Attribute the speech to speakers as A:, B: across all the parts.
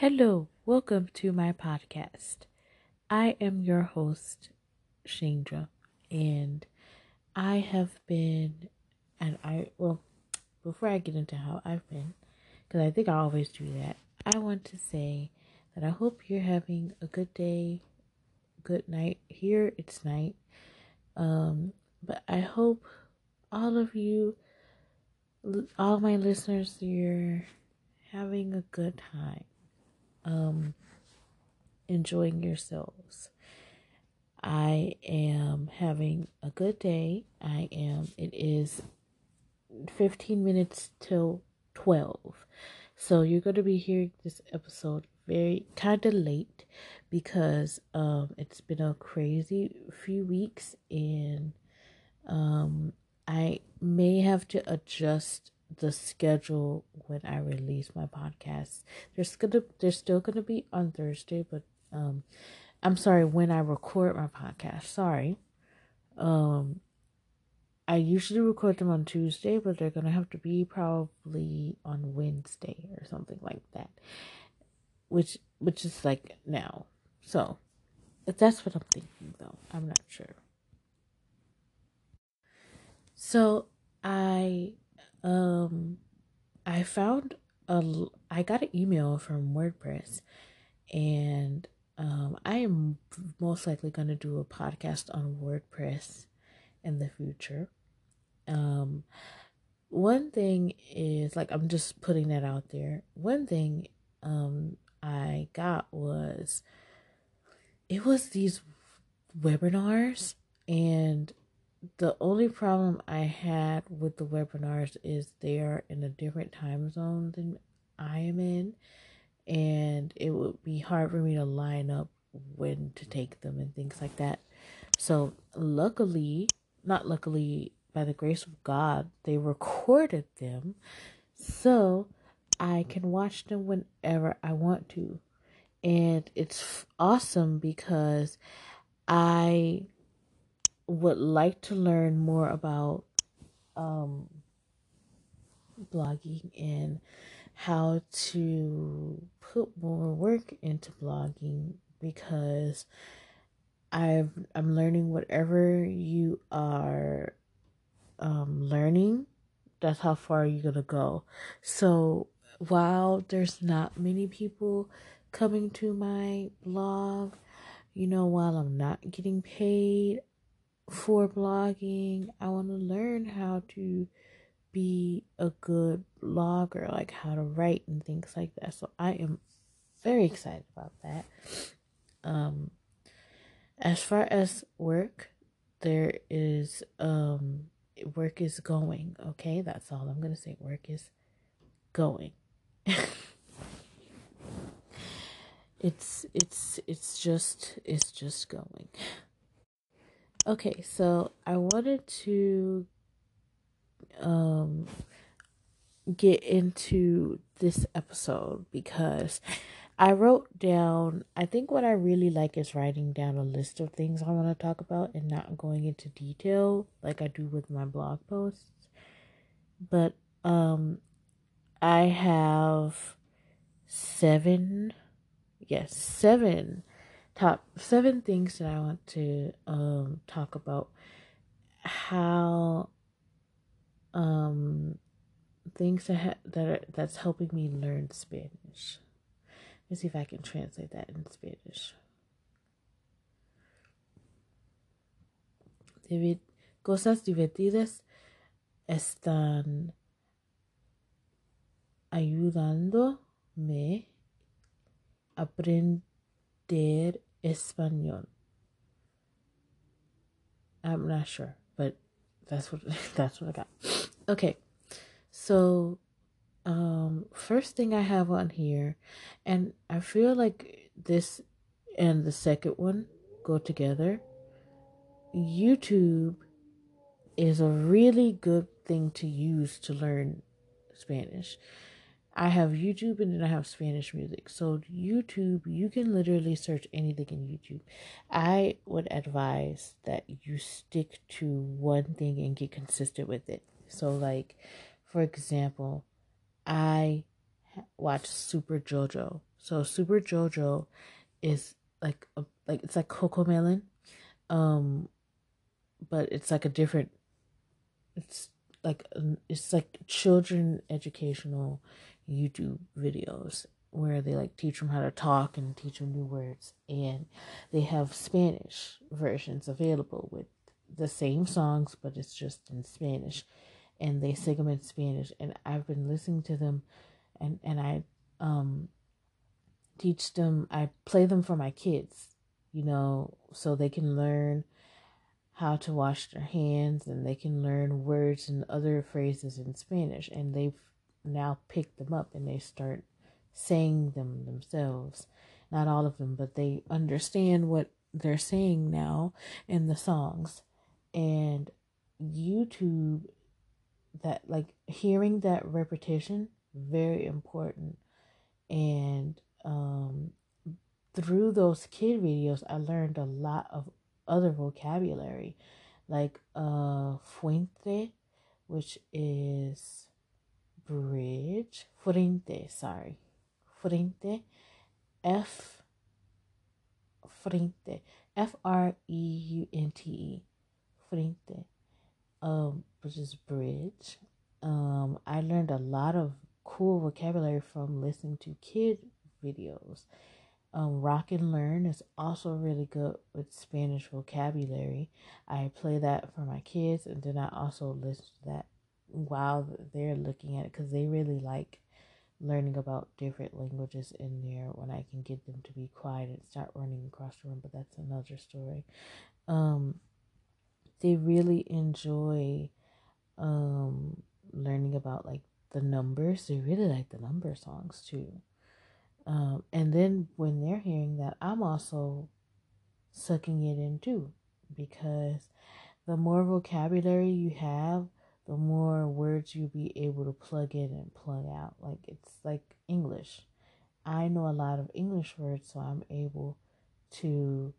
A: Hello, welcome to my podcast. I am your host, Shanedra, and I have been, and I, well, before I get into how I've been, because I think I always do that, I want to say that I hope you're having a good day, good night. Here it's night. Um, but I hope all of you, all my listeners, you're having a good time um, enjoying yourselves. I am having a good day. I am, it is 15 minutes till 12. So you're going to be hearing this episode very kind of late because um it's been a crazy few weeks and um I may have to adjust the schedule when I release my podcast. There's gonna there's still gonna be on Thursday, but um I'm sorry when I record my podcast. Sorry. Um I usually record them on Tuesday, but they're gonna have to be probably on Wednesday or something like that. Which which is like now. So that's what I'm thinking though. I'm not sure. So I um, I found a, I got an email from WordPress, and um, I am most likely going to do a podcast on WordPress in the future. Um, one thing is like I'm just putting that out there. One thing um I got was it was these webinars and the only problem I had with the webinars is they are in a different time zone than I am in, and it would be hard for me to line up when to take them and things like that. So, luckily, not luckily, by the grace of God, they recorded them so I can watch them whenever I want to. And it's awesome because I would like to learn more about um, blogging and how to put more work into blogging because I've I'm learning whatever you are um, learning that's how far you're gonna go. So while there's not many people coming to my blog you know while I'm not getting paid for blogging. I want to learn how to be a good blogger, like how to write and things like that. So I am very excited about that. Um, as far as work, there is um work is going. Okay, that's all I'm gonna say. Work is going. it's it's it's just it's just going. Okay, so I wanted to um get into this episode because I wrote down I think what I really like is writing down a list of things I want to talk about and not going into detail like I do with my blog posts. But um I have seven yes, seven top seven things that I want to um talk about how um things that ha- that are, that's helping me learn Spanish. Let's see if I can translate that in Spanish. Divi- cosas divertidas están ayudándome a aprender Espanol. I'm not sure, but that's what that's what I got. Okay. So um first thing I have on here and I feel like this and the second one go together. YouTube is a really good thing to use to learn Spanish. I have YouTube and then I have Spanish music. So, YouTube, you can literally search anything in YouTube. I would advise that you stick to one thing and get consistent with it. So, like, for example, I watch Super JoJo. So Super JoJo is like a, like it's like CoComelon, um, but it's like a different. It's like um, it's like children educational YouTube videos where they like teach them how to talk and teach them new words, and they have Spanish versions available with the same songs, but it's just in Spanish, and they sing them in Spanish. And I've been listening to them, and and I um teach them. I play them for my kids, you know, so they can learn how to wash their hands and they can learn words and other phrases in Spanish, and they've now pick them up and they start saying them themselves. Not all of them, but they understand what they're saying now in the songs. And YouTube that like hearing that repetition very important. And um through those kid videos I learned a lot of other vocabulary. Like uh fuente which is bridge frente sorry frente f frente f r e u n t e frente, um, which is bridge. Um, I learned a lot of cool vocabulary from listening to kid videos. Um, Rock and Learn is also really good with Spanish vocabulary. I play that for my kids, and then I also listen to that while they're looking at it because they really like learning about different languages in there when I can get them to be quiet and start running across the room, but that's another story. Um, they really enjoy um, learning about like the numbers. They really like the number songs too. Um, and then when they're hearing that, I'm also sucking it in too because the more vocabulary you have, the more words you'll be able to plug in and plug out. Like it's like English. I know a lot of English words, so I'm able to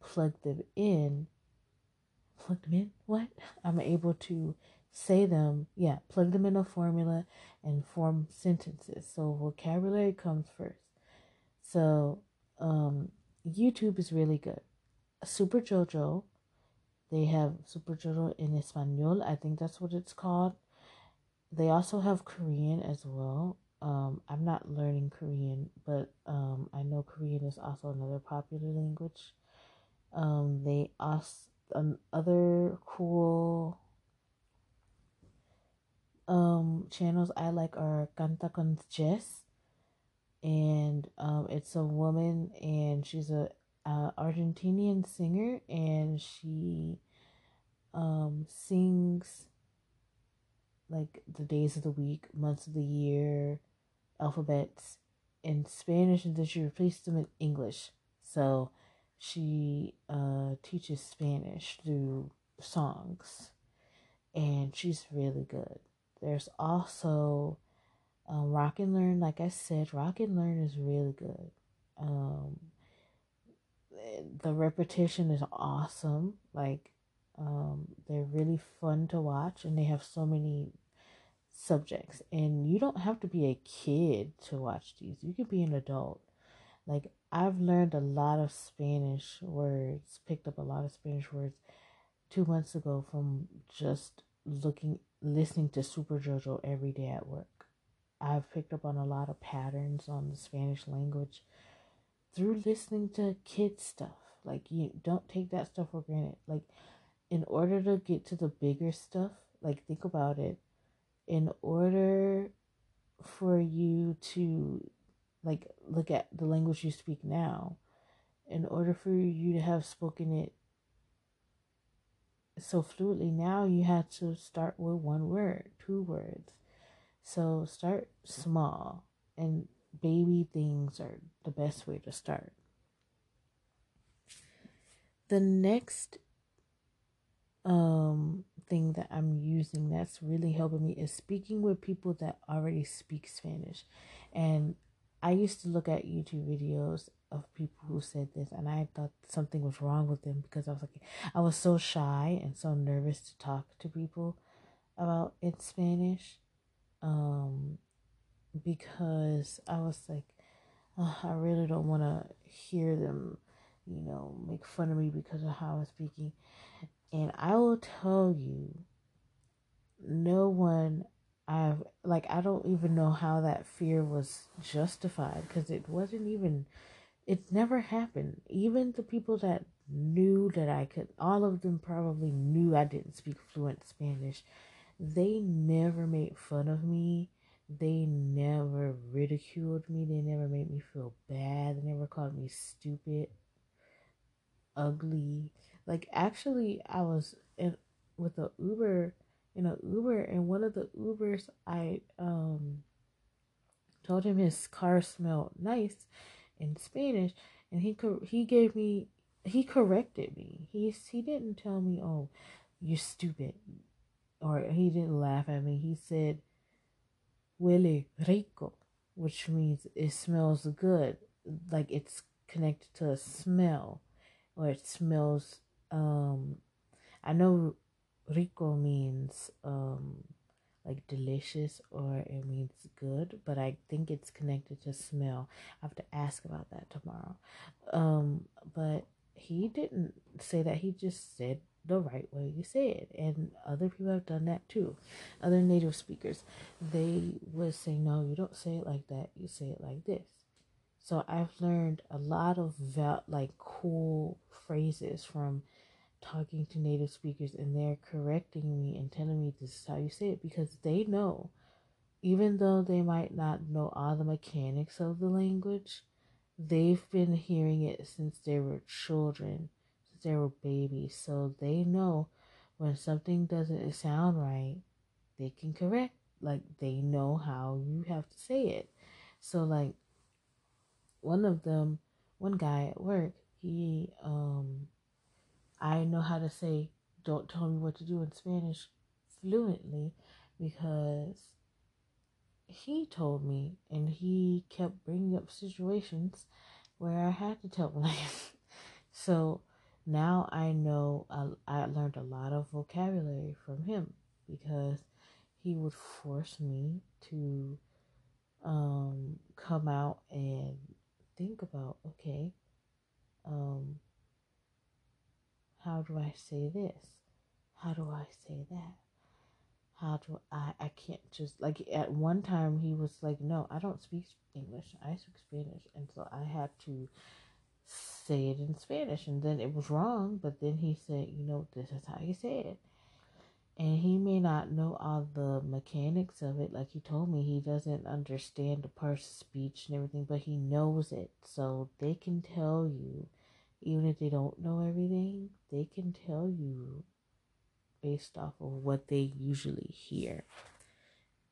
A: plug them in plug them in. What? I'm able to say them. Yeah, plug them in a formula and form sentences. So vocabulary comes first. So um, YouTube is really good. Super JoJo. They have Super JoJo in Espanol. I think that's what it's called. They also have Korean as well. Um, I'm not learning Korean, but um, I know Korean is also another popular language. Um, they also um, other cool um channels I like are Canta con Jess, and um, it's a woman and she's a uh, Argentinian singer and she um sings like the days of the week, months of the year, alphabets in Spanish, and then she replaced them in English. So she uh, teaches Spanish through songs, and she's really good. There's also um, Rock and Learn. Like I said, Rock and Learn is really good. Um, the repetition is awesome. Like um, they're really fun to watch, and they have so many subjects. And you don't have to be a kid to watch these. You could be an adult. Like I've learned a lot of Spanish words, picked up a lot of Spanish words two months ago from just looking, listening to Super JoJo every day at work. I've picked up on a lot of patterns on the Spanish language through listening to kids stuff. Like you don't take that stuff for granted. Like in order to get to the bigger stuff, like think about it. In order for you to like look at the language you speak now in order for you to have spoken it so fluently now you had to start with one word two words so start small and baby things are the best way to start the next um thing that I'm using that's really helping me is speaking with people that already speak Spanish. And I used to look at YouTube videos of people who said this and I thought something was wrong with them because I was like I was so shy and so nervous to talk to people about in Spanish um because I was like uh, I really don't want to hear them, you know, make fun of me because of how I'm speaking. And I will tell you, no one I've like I don't even know how that fear was justified because it wasn't even it never happened. Even the people that knew that I could all of them probably knew I didn't speak fluent Spanish. They never made fun of me. They never ridiculed me. They never made me feel bad. They never called me stupid, ugly. Like actually I was in with a Uber in an Uber, and one of the Ubers, I um told him his car smelled nice in Spanish, and he he gave me he corrected me. He he didn't tell me, "Oh, you're stupid," or he didn't laugh at me. He said, "Huele rico," which means it smells good, like it's connected to a smell, or it smells. Um, I know rico means um like delicious or it means good, but I think it's connected to smell. I have to ask about that tomorrow. Um, but he didn't say that. He just said the right way you say it, and other people have done that too. Other native speakers, they would say, "No, you don't say it like that. You say it like this." So I've learned a lot of val- like cool phrases from talking to native speakers and they're correcting me and telling me this is how you say it because they know, even though they might not know all the mechanics of the language, they've been hearing it since they were children, since they were babies. So they know when something doesn't sound right, they can correct. Like they know how you have to say it. So like one of them, one guy at work, he um I know how to say don't tell me what to do in Spanish fluently because he told me and he kept bringing up situations where I had to tell him. so now I know I, I learned a lot of vocabulary from him because he would force me to um, come out and think about okay um, how do I say this? How do I say that? How do I? I can't just like at one time he was like, no, I don't speak English. I speak Spanish, and so I had to say it in Spanish, and then it was wrong. But then he said, you know, this is how you say it. And he may not know all the mechanics of it. Like he told me, he doesn't understand the of speech and everything, but he knows it. So they can tell you even if they don't know everything, they can tell you based off of what they usually hear.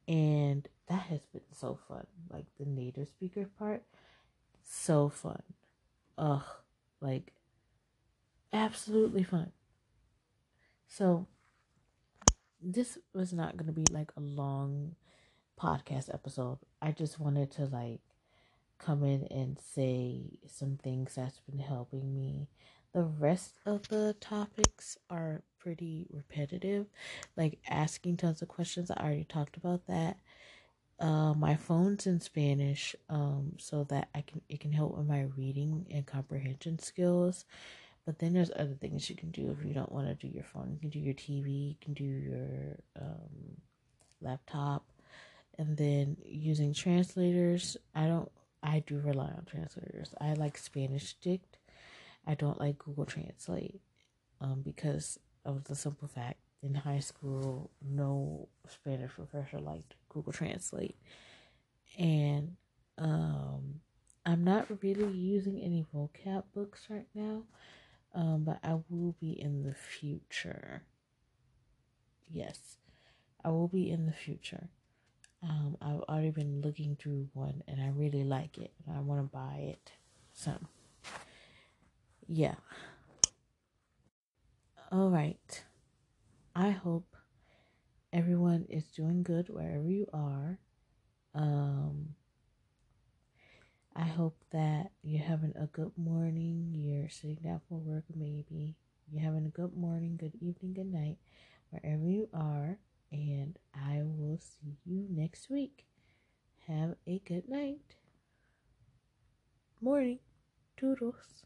A: And that has been so fun. Like the native speaker part, so fun. Ugh, like absolutely fun. So, this was not going to be like a long podcast episode. I just wanted to like come in and say some things that's been helping me. The rest of the topics are pretty repetitive, like asking tons of questions. I already talked about that. Uh, my phone's in Spanish, um, so that I can it can help with my reading and comprehension skills. But then there's other things you can do if you don't want to do your phone. You can do your TV, you can do your um, laptop, and then using translators. I don't I do rely on translators. I like Spanish Dict. I don't like Google Translate um, because of the simple fact in high school, no Spanish professor liked Google Translate. And um, I'm not really using any vocab books right now, um, but I will be in the future. Yes, I will be in the future. Um, I've already been looking through one and I really like it I want to buy it. So, yeah. All right. I hope everyone is doing good wherever you are. Um, I hope that you're having a good morning. You're sitting down for work, maybe. You're having a good morning, good evening, good night, wherever you are and I will see you next week. Have a good night. morning. Toodles.